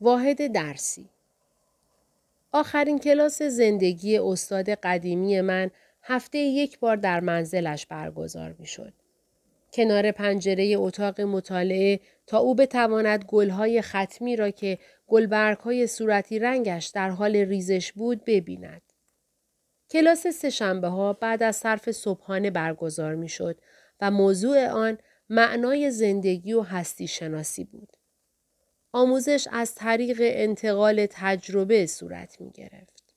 واحد درسی آخرین کلاس زندگی استاد قدیمی من هفته یک بار در منزلش برگزار می شد. کنار پنجره اتاق مطالعه تا او بتواند گلهای ختمی را که گلبرگهای صورتی رنگش در حال ریزش بود ببیند. کلاس سهشنبه ها بعد از صرف صبحانه برگزار می شد و موضوع آن معنای زندگی و هستی شناسی بود. آموزش از طریق انتقال تجربه صورت می گرفت.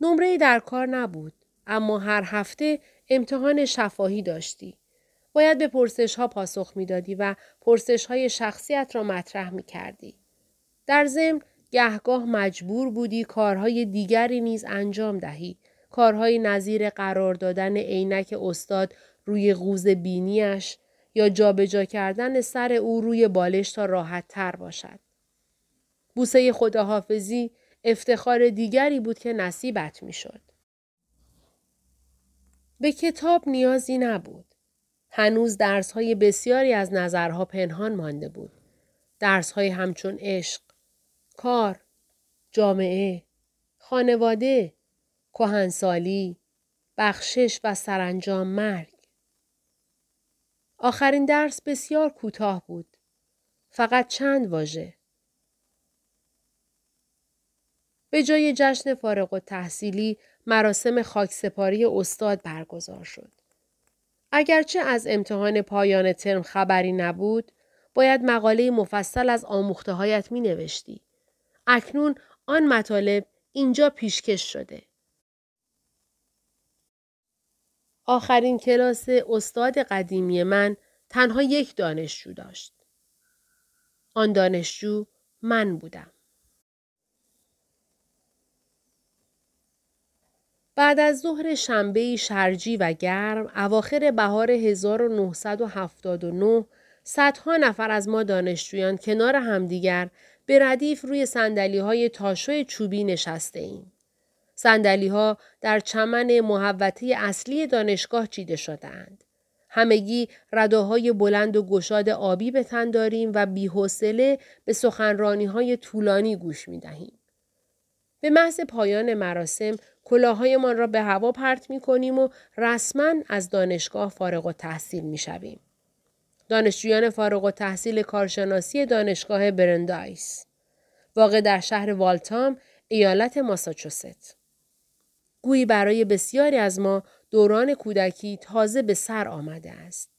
نمره در کار نبود اما هر هفته امتحان شفاهی داشتی. باید به پرسش ها پاسخ می‌دادی و پرسش های شخصیت را مطرح می کردی. در ضمن گهگاه مجبور بودی کارهای دیگری نیز انجام دهی. کارهای نظیر قرار دادن عینک استاد روی قوز بینیش یا جابجا کردن سر او روی بالش تا راحت تر باشد. بوسه خداحافظی افتخار دیگری بود که نصیبت می‌شد. به کتاب نیازی نبود. هنوز درسهای بسیاری از نظرها پنهان مانده بود. درسهای همچون عشق، کار، جامعه، خانواده، کهنسالی، بخشش و سرانجام مرگ. آخرین درس بسیار کوتاه بود. فقط چند واژه. به جای جشن فارغ و تحصیلی مراسم خاکسپاری استاد برگزار شد. اگرچه از امتحان پایان ترم خبری نبود، باید مقاله مفصل از آموخته هایت می نوشتی. اکنون آن مطالب اینجا پیشکش شده. آخرین کلاس استاد قدیمی من تنها یک دانشجو داشت. آن دانشجو من بودم. بعد از ظهر شنبه شرجی و گرم اواخر بهار 1979 صدها نفر از ما دانشجویان کنار همدیگر به ردیف روی سندلی های تاشوی چوبی نشسته ایم. سندلی ها در چمن محوطه اصلی دانشگاه چیده شدهاند. همگی رداهای بلند و گشاد آبی به تن داریم و بیحوصله به سخنرانی های طولانی گوش می دهیم. به محض پایان مراسم کلاهایمان را به هوا پرت می کنیم و رسما از دانشگاه فارغ و تحصیل می شویم. دانشجویان فارغ و تحصیل کارشناسی دانشگاه برندایس واقع در شهر والتام ایالت ماساچوست. گویی برای بسیاری از ما دوران کودکی تازه به سر آمده است.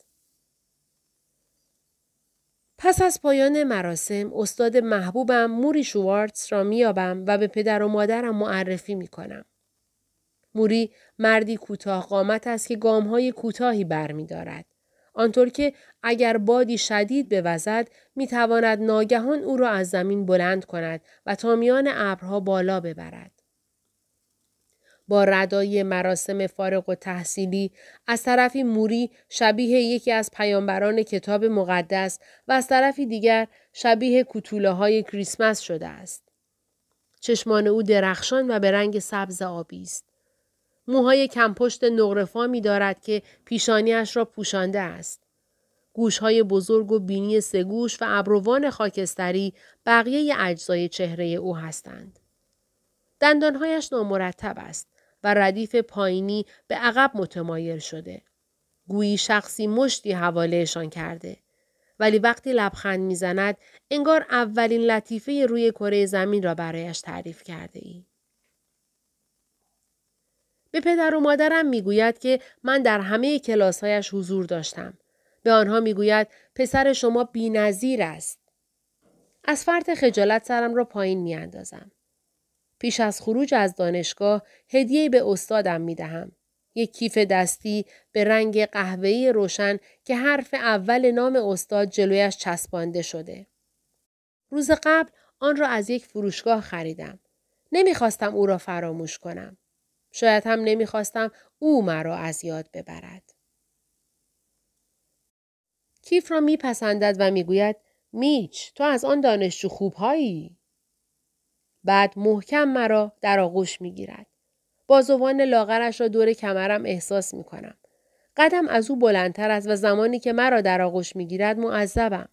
پس از پایان مراسم استاد محبوبم موری شوارتز را میابم و به پدر و مادرم معرفی می کنم. موری مردی کوتاه قامت است که گامهای کوتاهی برمیدارد. آنطور که اگر بادی شدید بوزد می تواند ناگهان او را از زمین بلند کند و تا میان ابرها بالا ببرد. با ردای مراسم فارغ و تحصیلی از طرفی موری شبیه یکی از پیامبران کتاب مقدس و از طرفی دیگر شبیه کتوله های کریسمس شده است. چشمان او درخشان و به رنگ سبز آبی است. موهای کمپشت نقرفامی دارد که پیشانیش را پوشانده است. گوشهای بزرگ و بینی سگوش و ابروان خاکستری بقیه اجزای چهره او هستند. دندانهایش نامرتب است و ردیف پایینی به عقب متمایل شده. گویی شخصی مشتی حوالهشان کرده. ولی وقتی لبخند می‌زند انگار اولین لطیفه روی کره زمین را برایش تعریف کرده ای. به پدر و مادرم می‌گوید که من در همه کلاسهایش حضور داشتم. به آنها می‌گوید پسر شما بینظیر است. از فرط خجالت سرم را پایین میاندازم. پیش از خروج از دانشگاه هدیه به استادم می دهم. یک کیف دستی به رنگ قهوه‌ای روشن که حرف اول نام استاد جلویش چسبانده شده. روز قبل آن را از یک فروشگاه خریدم. نمی‌خواستم او را فراموش کنم. شاید هم نمی‌خواستم او مرا از یاد ببرد. کیف را میپسندد و می‌گوید میچ تو از آن دانشجو خوبهایی. بعد محکم مرا در آغوش می گیرد. بازوان لاغرش را دور کمرم احساس می کنم. قدم از او بلندتر است و زمانی که مرا در آغوش می گیرد معذبم.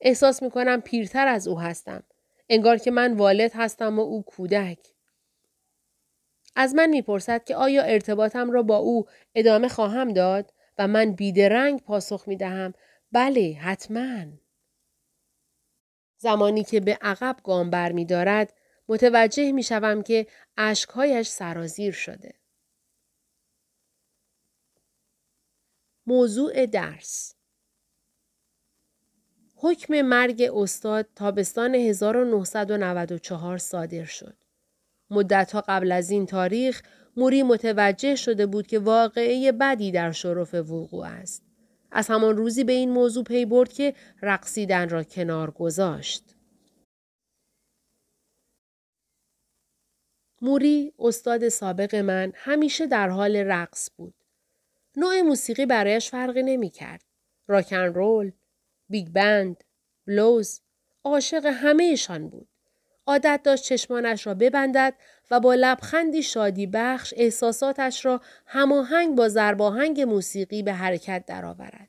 احساس می کنم پیرتر از او هستم. انگار که من والد هستم و او کودک. از من می‌پرسد که آیا ارتباطم را با او ادامه خواهم داد و من بیدرنگ پاسخ می دهم بله حتما. زمانی که به عقب گام بر می دارد متوجه می شوم که اشکهایش سرازیر شده. موضوع درس حکم مرگ استاد تابستان 1994 صادر شد. مدتها قبل از این تاریخ موری متوجه شده بود که واقعه بدی در شرف وقوع است. از همان روزی به این موضوع پی برد که رقصیدن را کنار گذاشت. موری استاد سابق من همیشه در حال رقص بود. نوع موسیقی برایش فرقی نمی کرد. راکن رول، بیگ بند، بلوز، عاشق همهشان بود. عادت داشت چشمانش را ببندد و با لبخندی شادی بخش احساساتش را هماهنگ با زرباهنگ موسیقی به حرکت درآورد.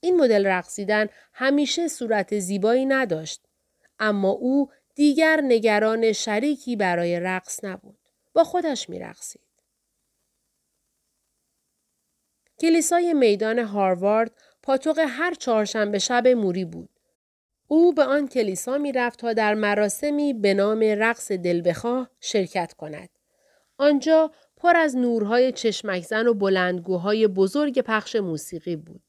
این مدل رقصیدن همیشه صورت زیبایی نداشت اما او دیگر نگران شریکی برای رقص نبود. با خودش می رقصید. کلیسای میدان هاروارد پاتوق هر چهارشنبه شب موری بود. او به آن کلیسا می رفت تا در مراسمی به نام رقص دلبخواه شرکت کند. آنجا پر از نورهای چشمکزن و بلندگوهای بزرگ پخش موسیقی بود.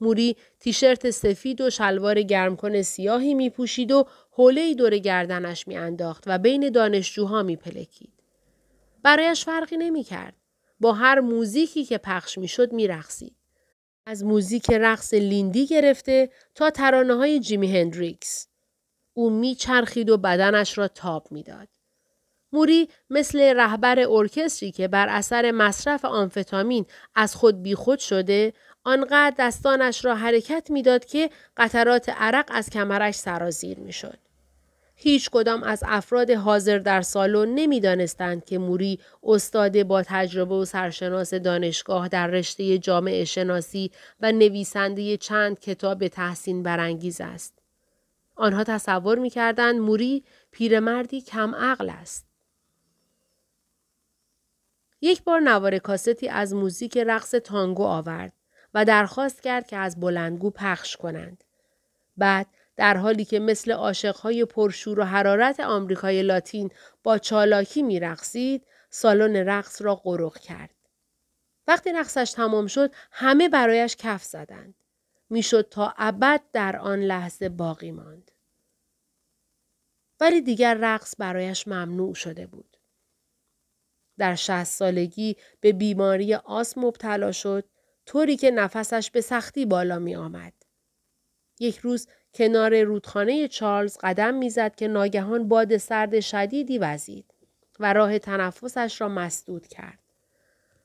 موری تیشرت سفید و شلوار گرمکن سیاهی می پوشید و حوله دور گردنش می انداخت و بین دانشجوها می پلکید. برایش فرقی نمی کرد. با هر موزیکی که پخش می شد می رخصید. از موزیک رقص لیندی گرفته تا ترانه های جیمی هندریکس. او می چرخید و بدنش را تاب می‌داد. موری مثل رهبر ارکستری که بر اثر مصرف آمفتامین از خود بیخود شده آنقدر دستانش را حرکت می‌داد که قطرات عرق از کمرش سرازیر می‌شد. هیچ کدام از افراد حاضر در سالن نمی‌دانستند که موری استاد با تجربه و سرشناس دانشگاه در رشته جامعه شناسی و نویسنده چند کتاب تحسین برانگیز است. آنها تصور می‌کردند موری پیرمردی کم عقل است. یک بار نوار کاستی از موزیک رقص تانگو آورد و درخواست کرد که از بلندگو پخش کنند. بعد در حالی که مثل عاشقهای پرشور و حرارت آمریکای لاتین با چالاکی میرقصید سالن رقص را غرق کرد. وقتی رقصش تمام شد همه برایش کف زدند. می‌شد تا ابد در آن لحظه باقی ماند. ولی دیگر رقص برایش ممنوع شده بود. در شهست سالگی به بیماری آس مبتلا شد طوری که نفسش به سختی بالا می آمد. یک روز کنار رودخانه چارلز قدم می‌زد که ناگهان باد سرد شدیدی وزید و راه تنفسش را مسدود کرد.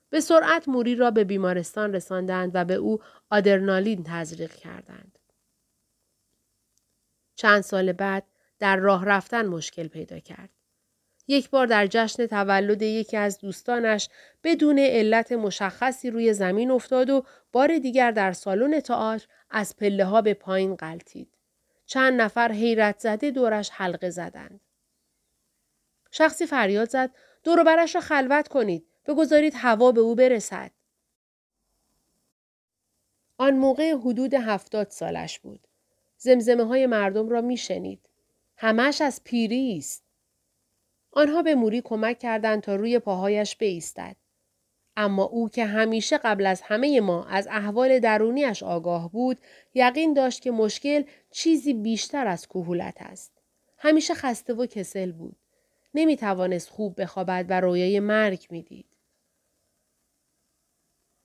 به سرعت موری را به بیمارستان رساندند و به او آدرنالین تزریق کردند. چند سال بعد در راه رفتن مشکل پیدا کرد. یک بار در جشن تولد یکی از دوستانش بدون علت مشخصی روی زمین افتاد و بار دیگر در سالن تئاتر از پله ها به پایین قلتید. چند نفر حیرت زده دورش حلقه زدند. شخصی فریاد زد برش را خلوت کنید بگذارید هوا به او برسد. آن موقع حدود هفتاد سالش بود. زمزمه های مردم را میشنید. همش از پیری است. آنها به موری کمک کردند تا روی پاهایش بایستد. اما او که همیشه قبل از همه ما از احوال درونیش آگاه بود یقین داشت که مشکل چیزی بیشتر از کهولت است. همیشه خسته و کسل بود. نمی توانست خوب بخوابد و رویای مرگ می‌دید.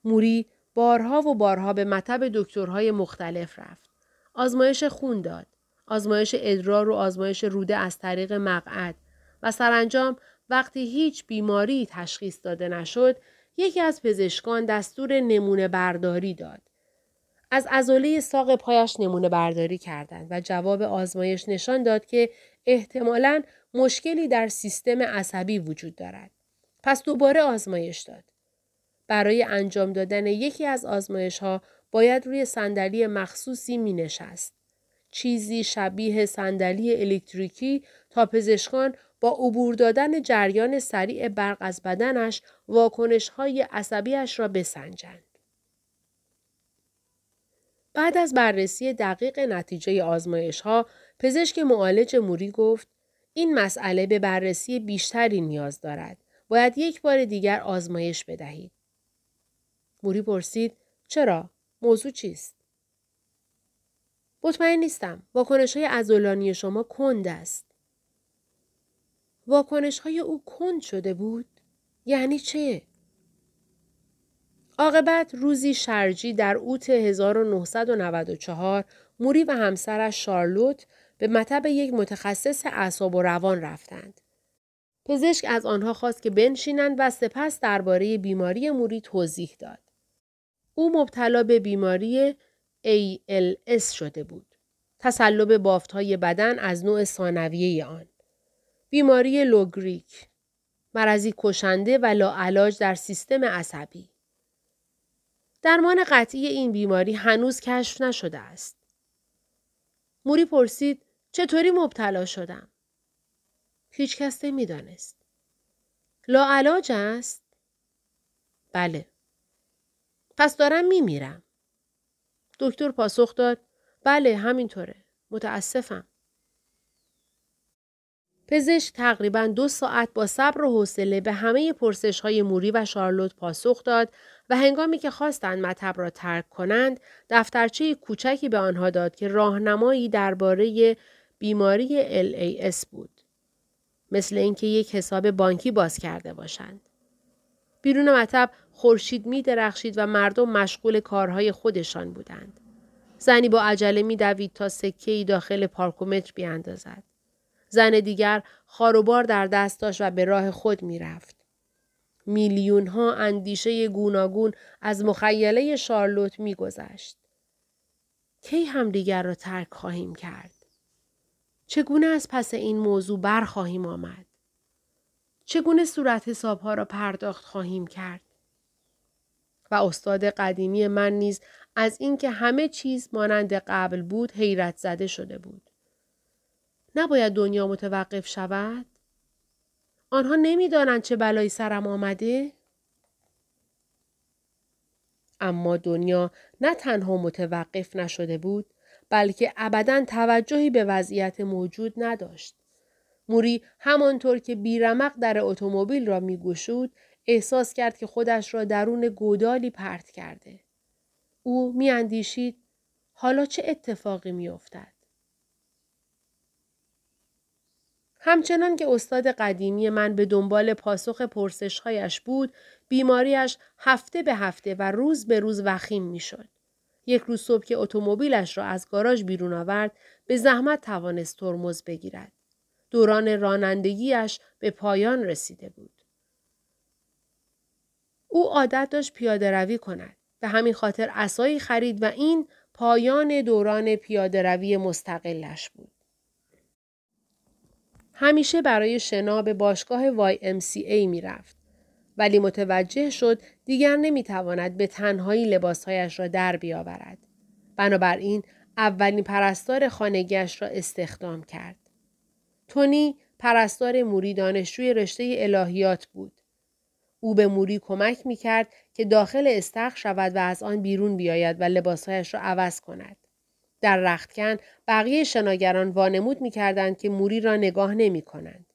موری بارها و بارها به مطب دکترهای مختلف رفت. آزمایش خون داد. آزمایش ادرار و آزمایش روده از طریق مقعد و سرانجام وقتی هیچ بیماری تشخیص داده نشد یکی از پزشکان دستور نمونه برداری داد. از ازوله ساق پایش نمونه برداری کردند و جواب آزمایش نشان داد که احتمالاً مشکلی در سیستم عصبی وجود دارد. پس دوباره آزمایش داد. برای انجام دادن یکی از آزمایش ها باید روی صندلی مخصوصی می نشست. چیزی شبیه صندلی الکتریکی تا پزشکان با عبور دادن جریان سریع برق از بدنش واکنش های عصبیش را بسنجند. بعد از بررسی دقیق نتیجه آزمایش ها، پزشک معالج موری گفت این مسئله به بررسی بیشتری نیاز دارد. باید یک بار دیگر آزمایش بدهید. موری پرسید چرا؟ موضوع چیست؟ مطمئن نیستم. واکنش های ازولانی شما کند است. واکنش های او کند شده بود؟ یعنی چه؟ عاقبت روزی شرجی در اوت 1994 موری و همسرش شارلوت به مطب یک متخصص اعصاب و روان رفتند. پزشک از آنها خواست که بنشینند و سپس درباره بیماری موری توضیح داد. او مبتلا به بیماری ALS شده بود. تسلب بافتهای بدن از نوع ثانویه آن. بیماری لوگریک. مرضی کشنده و لاعلاج در سیستم عصبی. درمان قطعی این بیماری هنوز کشف نشده است. موری پرسید چطوری مبتلا شدم؟ هیچ کس نمی‌دانست. لاعلاج است؟ بله. پس دارم میمیرم. دکتر پاسخ داد بله همینطوره. متاسفم. پزشک تقریبا دو ساعت با صبر و حوصله به همه پرسش های موری و شارلوت پاسخ داد و هنگامی که خواستند مطب را ترک کنند دفترچه کوچکی به آنها داد که راهنمایی درباره بیماری LAS بود. مثل اینکه یک حساب بانکی باز کرده باشند. بیرون مطب خورشید می درخشید و مردم مشغول کارهای خودشان بودند. زنی با عجله می دوید تا سکه داخل پارکومتر بیاندازد. زن دیگر خاروبار در دست داشت و به راه خود می رفت. میلیون ها اندیشه گوناگون از مخیله شارلوت می گذشت. کی همدیگر را ترک خواهیم کرد؟ چگونه از پس این موضوع برخواهیم آمد؟ چگونه صورت حسابها را پرداخت خواهیم کرد؟ و استاد قدیمی من نیز از اینکه همه چیز مانند قبل بود حیرت زده شده بود. نباید دنیا متوقف شود؟ آنها نمی‌دانند چه بلایی سرم آمده؟ اما دنیا نه تنها متوقف نشده بود بلکه ابدا توجهی به وضعیت موجود نداشت. موری همانطور که بیرمق در اتومبیل را میگشود احساس کرد که خودش را درون گودالی پرت کرده. او میاندیشید حالا چه اتفاقی میافتد؟ همچنان که استاد قدیمی من به دنبال پاسخ پرسشهایش بود، بیماریش هفته به هفته و روز به روز وخیم می‌شد. یک روز صبح که اتومبیلش را از گاراژ بیرون آورد، به زحمت توانست ترمز بگیرد. دوران رانندگیش به پایان رسیده بود. او عادت داشت پیاده روی کند. به همین خاطر اسایی خرید و این پایان دوران پیاده روی مستقلش بود. همیشه برای شنا به باشگاه YMCA می رفت. ولی متوجه شد دیگر نمی‌تواند به تنهایی لباسهایش را در بیاورد. بنابراین اولین پرستار خانگیش را استخدام کرد. تونی پرستار موری دانشجوی رشته الهیات بود. او به موری کمک می کرد که داخل استخر شود و از آن بیرون بیاید و لباسهایش را عوض کند. در رختکن بقیه شناگران وانمود می کردند که موری را نگاه نمی کنند.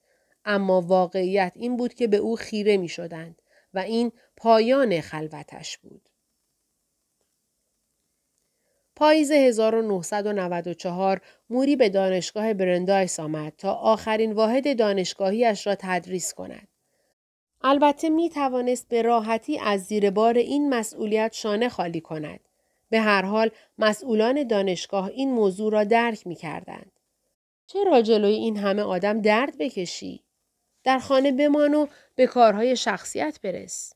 اما واقعیت این بود که به او خیره می شدند و این پایان خلوتش بود. پاییز 1994 موری به دانشگاه برندایس آمد تا آخرین واحد دانشگاهیش را تدریس کند. البته می توانست به راحتی از زیر بار این مسئولیت شانه خالی کند. به هر حال مسئولان دانشگاه این موضوع را درک می کردند. چرا جلوی این همه آدم درد بکشی؟ در خانه بمان و به کارهای شخصیت برس.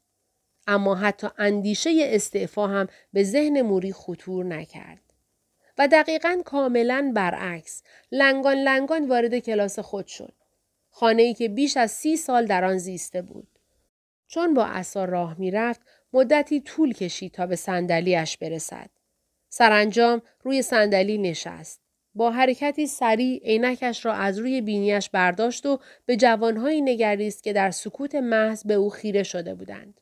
اما حتی اندیشه استعفا هم به ذهن موری خطور نکرد. و دقیقا کاملا برعکس لنگان لنگان وارد کلاس خود شد. خانه ای که بیش از سی سال در آن زیسته بود. چون با اصا راه می‌رفت مدتی طول کشید تا به صندلیاش برسد. سرانجام روی صندلی نشست. با حرکتی سریع عینکش را از روی بینیش برداشت و به جوانهایی نگریست که در سکوت محض به او خیره شده بودند.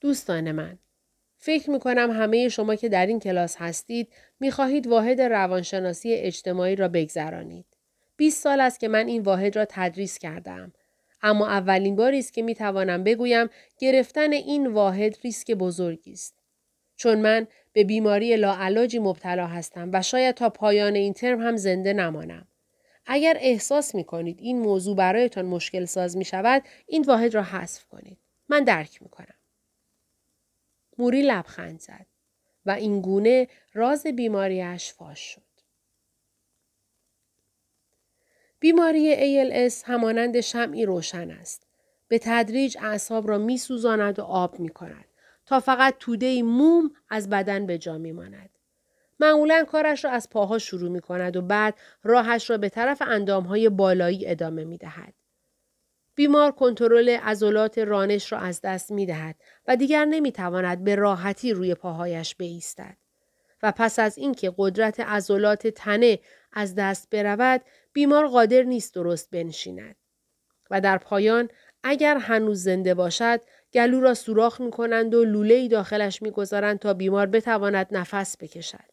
دوستان من، فکر می کنم همه شما که در این کلاس هستید می خواهید واحد روانشناسی اجتماعی را بگذرانید. 20 سال است که من این واحد را تدریس کردم. اما اولین باری است که می توانم بگویم گرفتن این واحد ریسک بزرگی است. چون من به بیماری لاعلاجی مبتلا هستم و شاید تا پایان این ترم هم زنده نمانم. اگر احساس می کنید این موضوع برایتان مشکل ساز می شود این واحد را حذف کنید. من درک می کنم. موری لبخند زد و این گونه راز بیماریش فاش شد. بیماری ALS همانند شمعی روشن است. به تدریج اعصاب را می سوزاند و آب می کند تا فقط توده موم از بدن به جا می ماند. معمولا کارش را از پاها شروع می کند و بعد راهش را به طرف اندامهای بالایی ادامه می دهد. بیمار کنترل عضلات رانش را از دست می دهد و دیگر نمی تواند به راحتی روی پاهایش بایستد. و پس از اینکه قدرت عضلات تنه از دست برود بیمار قادر نیست درست بنشیند و در پایان اگر هنوز زنده باشد گلو را سوراخ می کنند و لوله داخلش می گذارند تا بیمار بتواند نفس بکشد.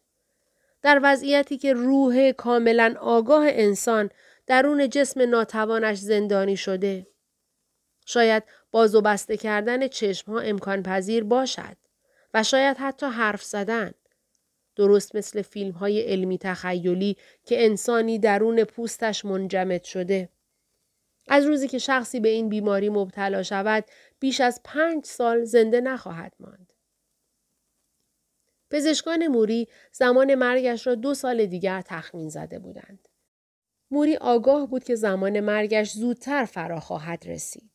در وضعیتی که روح کاملا آگاه انسان درون جسم ناتوانش زندانی شده. شاید باز و بسته کردن چشم ها امکان پذیر باشد و شاید حتی حرف زدن. درست مثل فیلم های علمی تخیلی که انسانی درون پوستش منجمد شده. از روزی که شخصی به این بیماری مبتلا شود بیش از پنج سال زنده نخواهد ماند. پزشکان موری زمان مرگش را دو سال دیگر تخمین زده بودند. موری آگاه بود که زمان مرگش زودتر فرا خواهد رسید.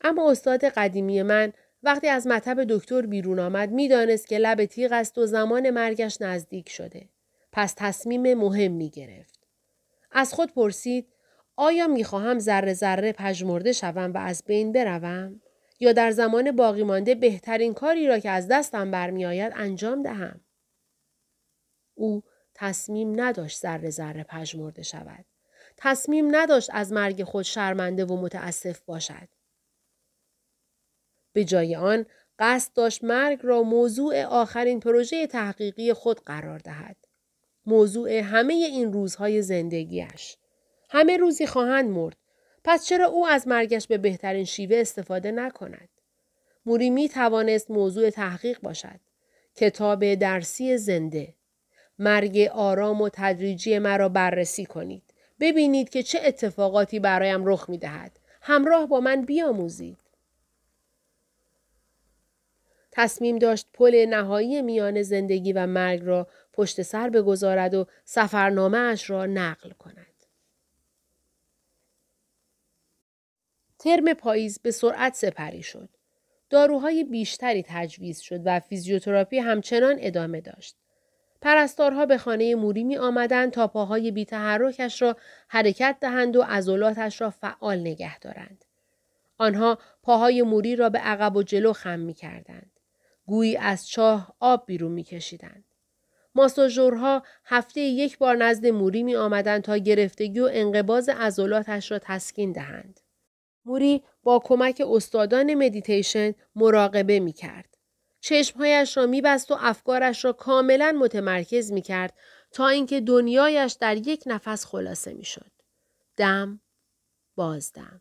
اما استاد قدیمی من وقتی از مطب دکتر بیرون آمد می‌دانست که لب تیغ است و زمان مرگش نزدیک شده. پس تصمیم مهم می گرفت. از خود پرسید آیا می خواهم ذره ذره پژمرده شوم و از بین بروم؟ یا در زمان باقی مانده بهترین کاری را که از دستم برمیآید انجام دهم؟ او تصمیم نداشت ذره ذره پژمرده شود. تصمیم نداشت از مرگ خود شرمنده و متاسف باشد. به جای آن قصد داشت مرگ را موضوع آخرین پروژه تحقیقی خود قرار دهد. موضوع همه این روزهای زندگیش. همه روزی خواهند مرد. پس چرا او از مرگش به بهترین شیوه استفاده نکند؟ موری می توانست موضوع تحقیق باشد. کتاب درسی زنده. مرگ آرام و تدریجی مرا بررسی کنید. ببینید که چه اتفاقاتی برایم رخ می دهد. همراه با من بیاموزید. تصمیم داشت پل نهایی میان زندگی و مرگ را پشت سر بگذارد و سفرنامه اش را نقل کند. ترم پاییز به سرعت سپری شد. داروهای بیشتری تجویز شد و فیزیوتراپی همچنان ادامه داشت. پرستارها به خانه موری می آمدند تا پاهای بی تحرکش را حرکت دهند و عضلاتش را فعال نگه دارند. آنها پاهای موری را به عقب و جلو خم می کردند. گویی از چاه آب بیرون می کشیدند. ماساژورها هفته یک بار نزد موری می آمدند تا گرفتگی و انقباز عضلاتش را تسکین دهند. موری با کمک استادان مدیتیشن مراقبه می کرد. چشمهایش را می بست و افکارش را کاملا متمرکز می کرد تا اینکه دنیایش در یک نفس خلاصه می شد. دم، بازدم.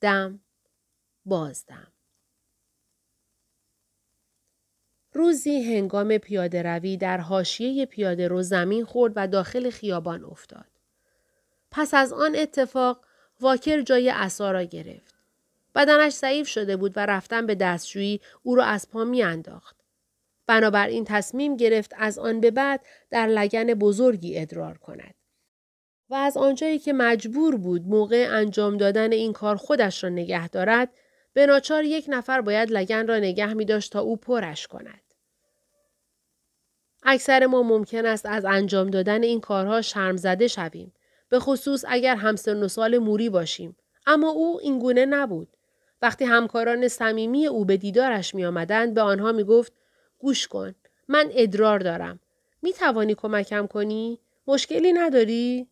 دم، بازدم. روزی هنگام پیاده روی در حاشیه پیاده رو زمین خورد و داخل خیابان افتاد. پس از آن اتفاق واکر جای عصا را گرفت. بدنش ضعیف شده بود و رفتن به دستشویی او را از پا میانداخت. بنابراین تصمیم گرفت از آن به بعد در لگن بزرگی ادرار کند. و از آنجایی که مجبور بود موقع انجام دادن این کار خودش را نگه دارد، به ناچار یک نفر باید لگن را نگه می داشت تا او پرش کند. اکثر ما ممکن است از انجام دادن این کارها شرم زده شویم. به خصوص اگر همسن و سال موری باشیم. اما او این گونه نبود. وقتی همکاران صمیمی او به دیدارش می آمدند به آنها می گفت گوش کن. من ادرار دارم. می توانی کمکم کنی؟ مشکلی نداری؟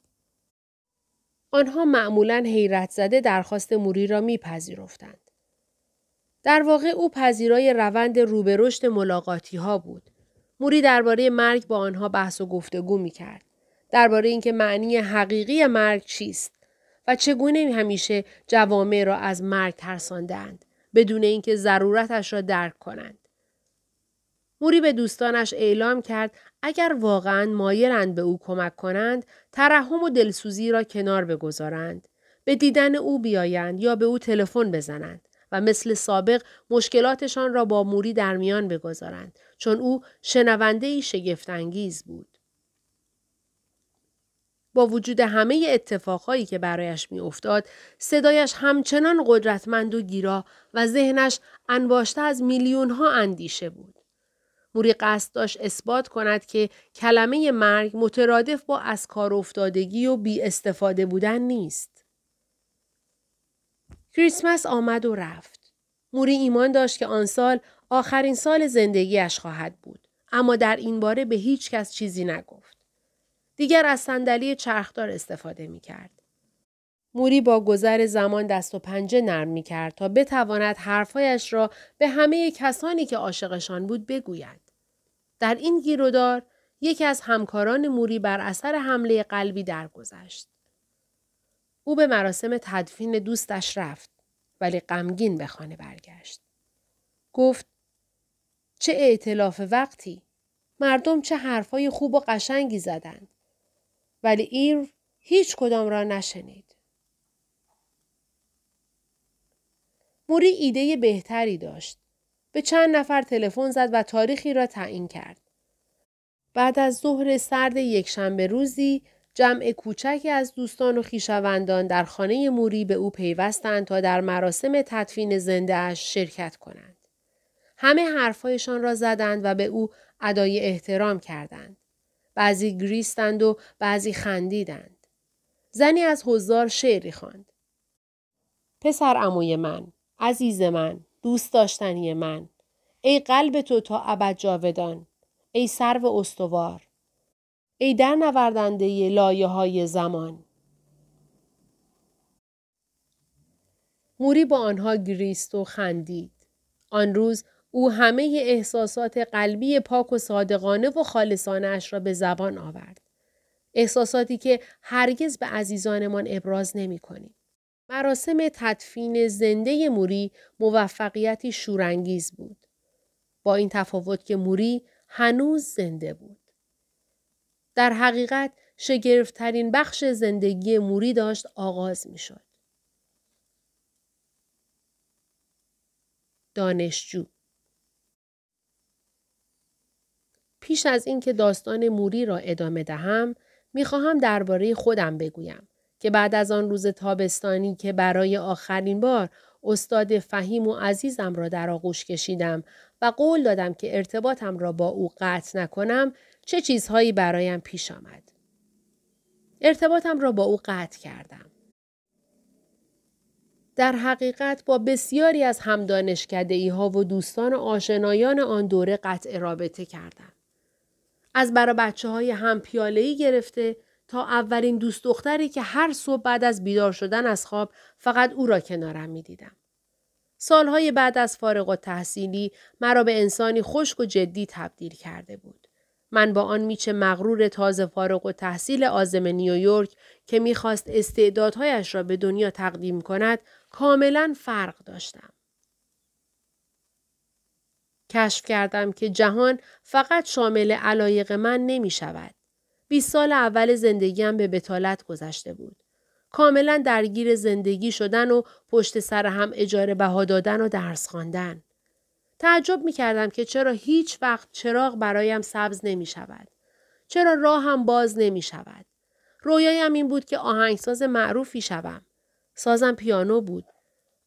آنها معمولا حیرت زده درخواست موری را میپذیرفتند. در واقع او پذیرای روند روبرشت ملاقاتی ها بود. موری درباره مرگ با آنها بحث و گفتگو می کرد. درباره اینکه معنی حقیقی مرگ چیست و چگونه همیشه جوامع را از مرگ ترساندند بدون اینکه ضرورتش را درک کنند. موری به دوستانش اعلام کرد اگر واقعا مایلند به او کمک کنند ترحم و دلسوزی را کنار بگذارند به دیدن او بیایند یا به او تلفن بزنند و مثل سابق مشکلاتشان را با موری در میان بگذارند. چون او شنونده ای شگفتانگیز بود. با وجود همه اتفاقهایی که برایش میافتاد صدایش همچنان قدرتمند و گیرا و ذهنش انباشته از میلیون ها اندیشه بود. موری قصد داشت اثبات کند که کلمه مرگ مترادف با از کار افتادگی و بی استفاده بودن نیست. کریسمس آمد و رفت. موری ایمان داشت که آن سال آخرین سال زندگیش خواهد بود. اما در این باره به هیچ کس چیزی نگفت. دیگر از صندلی چرخدار استفاده می کرد. موری با گذر زمان دست و پنجه نرم می کرد تا بتواند حرفهایش را به همه کسانی که عاشقشان بود بگوید. در این گیرودار یکی از همکاران موری بر اثر حمله قلبی درگذشت. او به مراسم تدفین دوستش رفت ولی غمگین به خانه برگشت. گفت چه ائتلاف وقتی؟ مردم چه حرفای خوب و قشنگی زدند. ولی ایر هیچ کدام را نشنید. موری ایده بهتری داشت. به چند نفر تلفن زد و تاریخی را تعیین کرد. بعد از ظهر سرد یک شنبه روزی جمع کوچکی از دوستان و خویشاوندان در خانه موری به او پیوستند تا در مراسم تدفین زنده اش شرکت کنند. همه حرفهایشان را زدند و به او ادای احترام کردند. بعضی گریستند و بعضی خندیدند. زنی از حضار شعری خواند. پسر اموی من، عزیز من، دوست داشتنی من، ای قلب تو تا ابد جاودان، ای سرو استوار، ای در نوردنده لایه های زمان. موری با آنها گریست و خندید. آن روز او همه احساسات قلبی پاک و صادقانه و خالصانه را به زبان آورد. احساساتی که هرگز به عزیزانمان ابراز نمی کنیم. مراسم تدفین زنده موری موفقیتی شورانگیز بود. با این تفاوت که موری هنوز زنده بود. در حقیقت شگرفترین بخش زندگی موری داشت آغاز می شد. دانشجو پیش از اینکه داستان موری را ادامه دهم می‌خواهم درباره خودم بگویم که بعد از آن روز تابستانی که برای آخرین بار استاد فهیم و عزیزم را در آغوش کشیدم و قول دادم که ارتباطم را با او قطع نکنم چه چیزهایی برایم پیش آمد. ارتباطم را با او قطع کردم. در حقیقت با بسیاری از همدانشکده ها و دوستان و آشنایان آن دوره قطع رابطه کردم. از برا بچه های هم پیاله گرفته تا اولین دوست دختری که هر صبح بعد از بیدار شدن از خواب فقط او را کنارم می دیدم. سالهای بعد از فارغ و تحصیلی مرا به انسانی خشک و جدی تبدیل کرده بود. من با آن میچه مغرور تازه فارغ و تحصیل آزم نیویورک که می‌خواست استعدادهایش را به دنیا تقدیم کند کاملا فرق داشتم. کشف کردم که جهان فقط شامل علایق من نمی شود. 20 سال اول زندگیم به بتالت گذشته بود. کاملا درگیر زندگی شدن و پشت سر هم اجاره بها دادن و درس خواندن. تعجب می کردم که چرا هیچ وقت چراغ برایم سبز نمی شود. چرا راه هم باز نمی شود. رویایم این بود که آهنگساز معروفی شوم. سازم پیانو بود.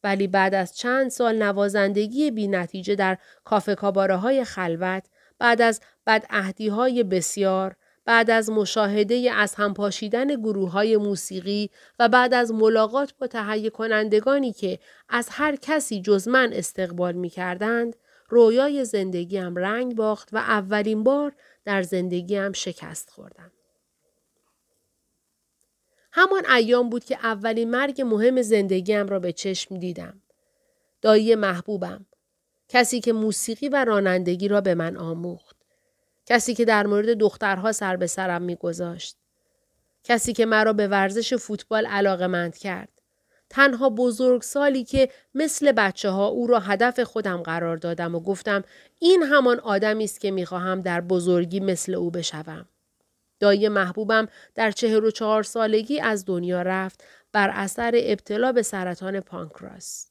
ولی بعد از چند سال نوازندگی بی نتیجه در کافه های خلوت، بعد از بدعهدی های بسیار، بعد از مشاهده از هم پاشیدن گروه های موسیقی و بعد از ملاقات با تهیه کنندگانی که از هر کسی جز من استقبال می کردند، رویای زندگیم رنگ باخت و اولین بار در زندگیم شکست خوردم. همان ایام بود که اولین مرگ مهم زندگیم را به چشم دیدم. دایی محبوبم. کسی که موسیقی و رانندگی را به من آموخت. کسی که در مورد دخترها سر به سرم میگذاشت. کسی که مرا به ورزش فوتبال علاقه کرد. تنها بزرگ سالی که مثل بچه ها او را هدف خودم قرار دادم و گفتم این همان آدمی است که می‌خواهم در بزرگی مثل او بشوم. دایی محبوبم در چهر و چهار سالگی از دنیا رفت بر اثر ابتلا به سرطان پانکراس.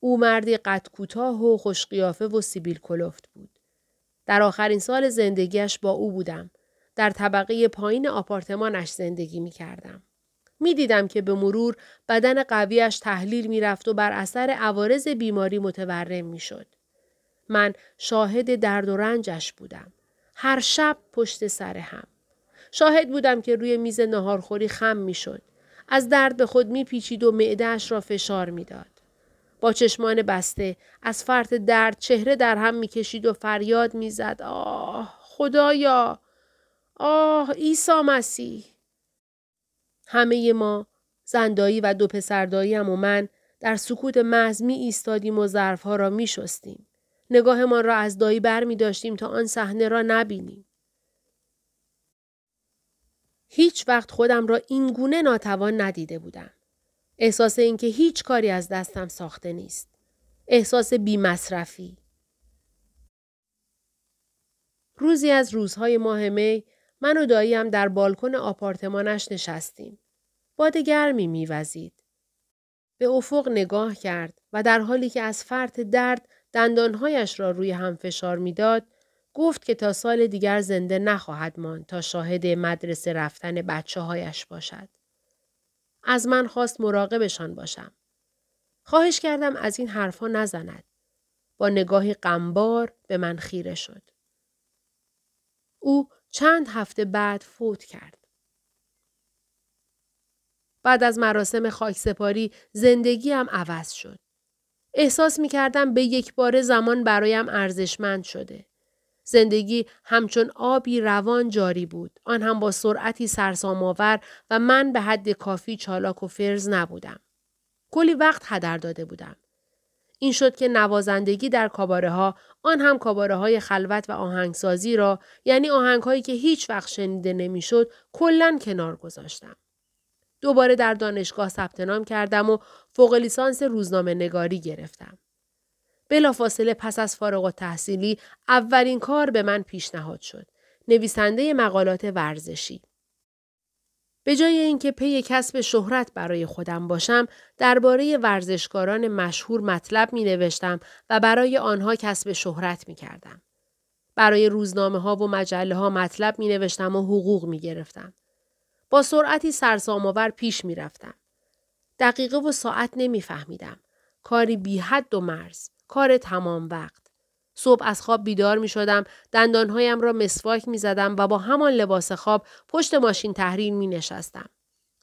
او مردی قد کوتاه و خوشقیافه و سیبیل کلفت بود. در آخرین سال زندگیش با او بودم. در طبقه پایین آپارتمانش زندگی می کردم. می دیدم که به مرور بدن قویش تحلیل می رفت و بر اثر عوارض بیماری متورم می شد. من شاهد درد و رنجش بودم. هر شب پشت سر هم. شاهد بودم که روی میز نهارخوری خم می شد. از درد به خود می پیچید و معدهش را فشار می داد. چشمان بسته از فرط درد چهره در هم می کشید و فریاد می زد. آه خدایا آه عیسی مسیح همه ما زندایی و دو پسرداییم و من در سکوت محض می ایستادیم و ظرفها را می شستیم. نگاهمان را از دایی بر می داشتیم تا آن صحنه را نبینیم. هیچ وقت خودم را این گونه ناتوان ندیده بودم. احساس اینکه هیچ کاری از دستم ساخته نیست. احساس بی مصرفی. روزی از روزهای ماه می من و داییم در بالکن آپارتمانش نشستیم. باد گرمی میوزید. به افق نگاه کرد و در حالی که از فرط درد دندانهایش را روی هم فشار می‌داد گفت که تا سال دیگر زنده نخواهد ماند تا شاهد مدرسه رفتن بچه هایش باشد. از من خواست مراقبشان باشم. خواهش کردم از این حرفها نزند. با نگاهی غمبار به من خیره شد. او چند هفته بعد فوت کرد. بعد از مراسم خاکسپاری زندگیم عوض شد. احساس می کردم به یک بار زمان برایم ارزشمند شده. زندگی همچون آبی روان جاری بود. آن هم با سرعتی سرسام‌آور و من به حد کافی چالاک و فرز نبودم. کلی وقت هدر داده بودم. این شد که نوازندگی در کاباره ها آن هم کاباره های خلوت و آهنگسازی را یعنی آهنگ هایی که هیچ وقت شنیده نمی‌شد کلا کنار گذاشتم. دوباره در دانشگاه ثبت نام کردم و فوق لیسانس روزنامه نگاری گرفتم. بلافاصله پس از فارغ و تحصیلی اولین کار به من پیشنهاد شد. نویسنده مقالات ورزشی. به جای اینکه پی کسب شهرت برای خودم باشم درباره ورزشکاران مشهور مطلب می نوشتم و برای آنها کسب شهرت می کردم. برای روزنامه ها و مجله ها مطلب می نوشتم و حقوق می گرفتم. با سرعتی سرسام‌آور پیش می رفتم. دقیقه و ساعت نمی فهمیدم. کاری بی حد و مرز. کار تمام وقت. صبح از خواب بیدار می شدم، دندانهایم را مسواک می زدم و با همان لباس خواب پشت ماشین تحریر می نشستم.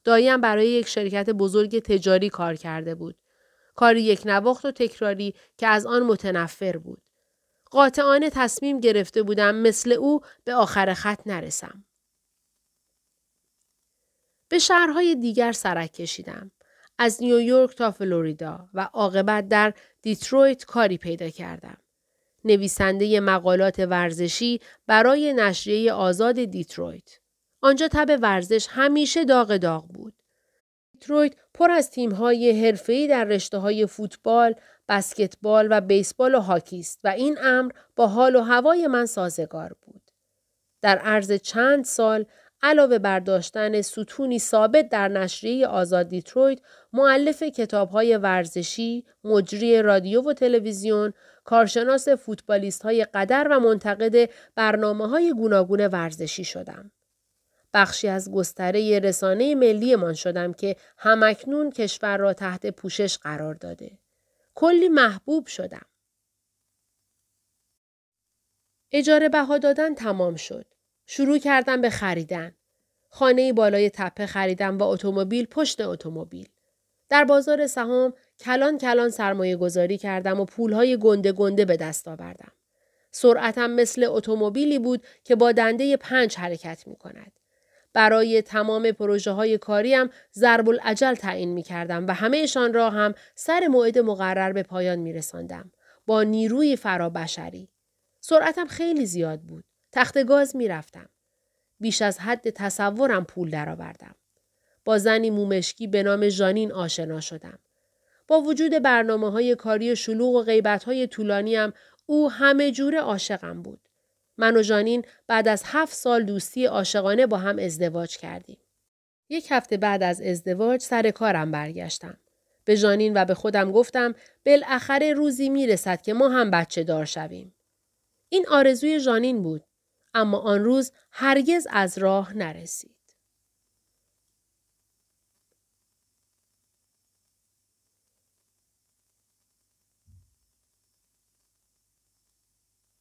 داییم برای یک شرکت بزرگ تجاری کار کرده بود. کاری یک نواخت و تکراری که از آن متنفر بود. قاطعانه تصمیم گرفته بودم مثل او به آخر خط نرسم. به شهرهای دیگر سرک کشیدم. از نیویورک تا فلوریدا و عاقبت در دیترویت کاری پیدا کردم. نویسنده مقالات ورزشی برای نشریه آزاد دیترویت. آنجا تب ورزش همیشه داغ داغ بود. دیترویت پر از تیم‌های حرفه‌ای در رشته‌های فوتبال، بسکتبال و بیسبال و هاکی است و این امر با حال و هوای من سازگار بود. در عرض چند سال علاوه بر داشتن ستونی ثابت در نشریه آزاد دیترویت، مؤلف کتابهای ورزشی، مجری رادیو و تلویزیون، کارشناس فوتبالیست های قدر و منتقد برنامه های گوناگون ورزشی شدم. بخشی از گستره رسانه ملی من شدم که همکنون کشور را تحت پوشش قرار داده. کلی محبوب شدم. اجاره بها دادن تمام شد. شروع کردم به خریدن. خانه بالای تپه خریدم و اتومبیل پشت اتومبیل. در بازار سهام کلان کلان سرمایه گذاری کردم و پولهای گنده گنده به دست آوردم. سرعتم مثل اتومبیلی بود که با دنده پنج حرکت می کند. برای تمام پروژه های کاریم ضرب العجل تعیین می کردم و همهشان را هم سر موعد مقرر به پایان می رساندم. با نیروی فرابشری. سرعتم خیلی زیاد بود. تخت گاز می رفتم. بیش از حد تصورم پول درآوردم. با زنی مومشکی به نام ژانین آشنا شدم. با وجود برنامه های کاری شلوغ و غیبت های طولانیم او همه جوره عاشقم بود. من و ژانین بعد از هفت سال دوستی عاشقانه با هم ازدواج کردیم. یک هفته بعد از ازدواج سر کارم برگشتم. به ژانین و به خودم گفتم بالاخره روزی می‌رسد که ما هم بچه دار شویم. این آرزوی ژانین بود اما آن روز هرگز از راه نرسید.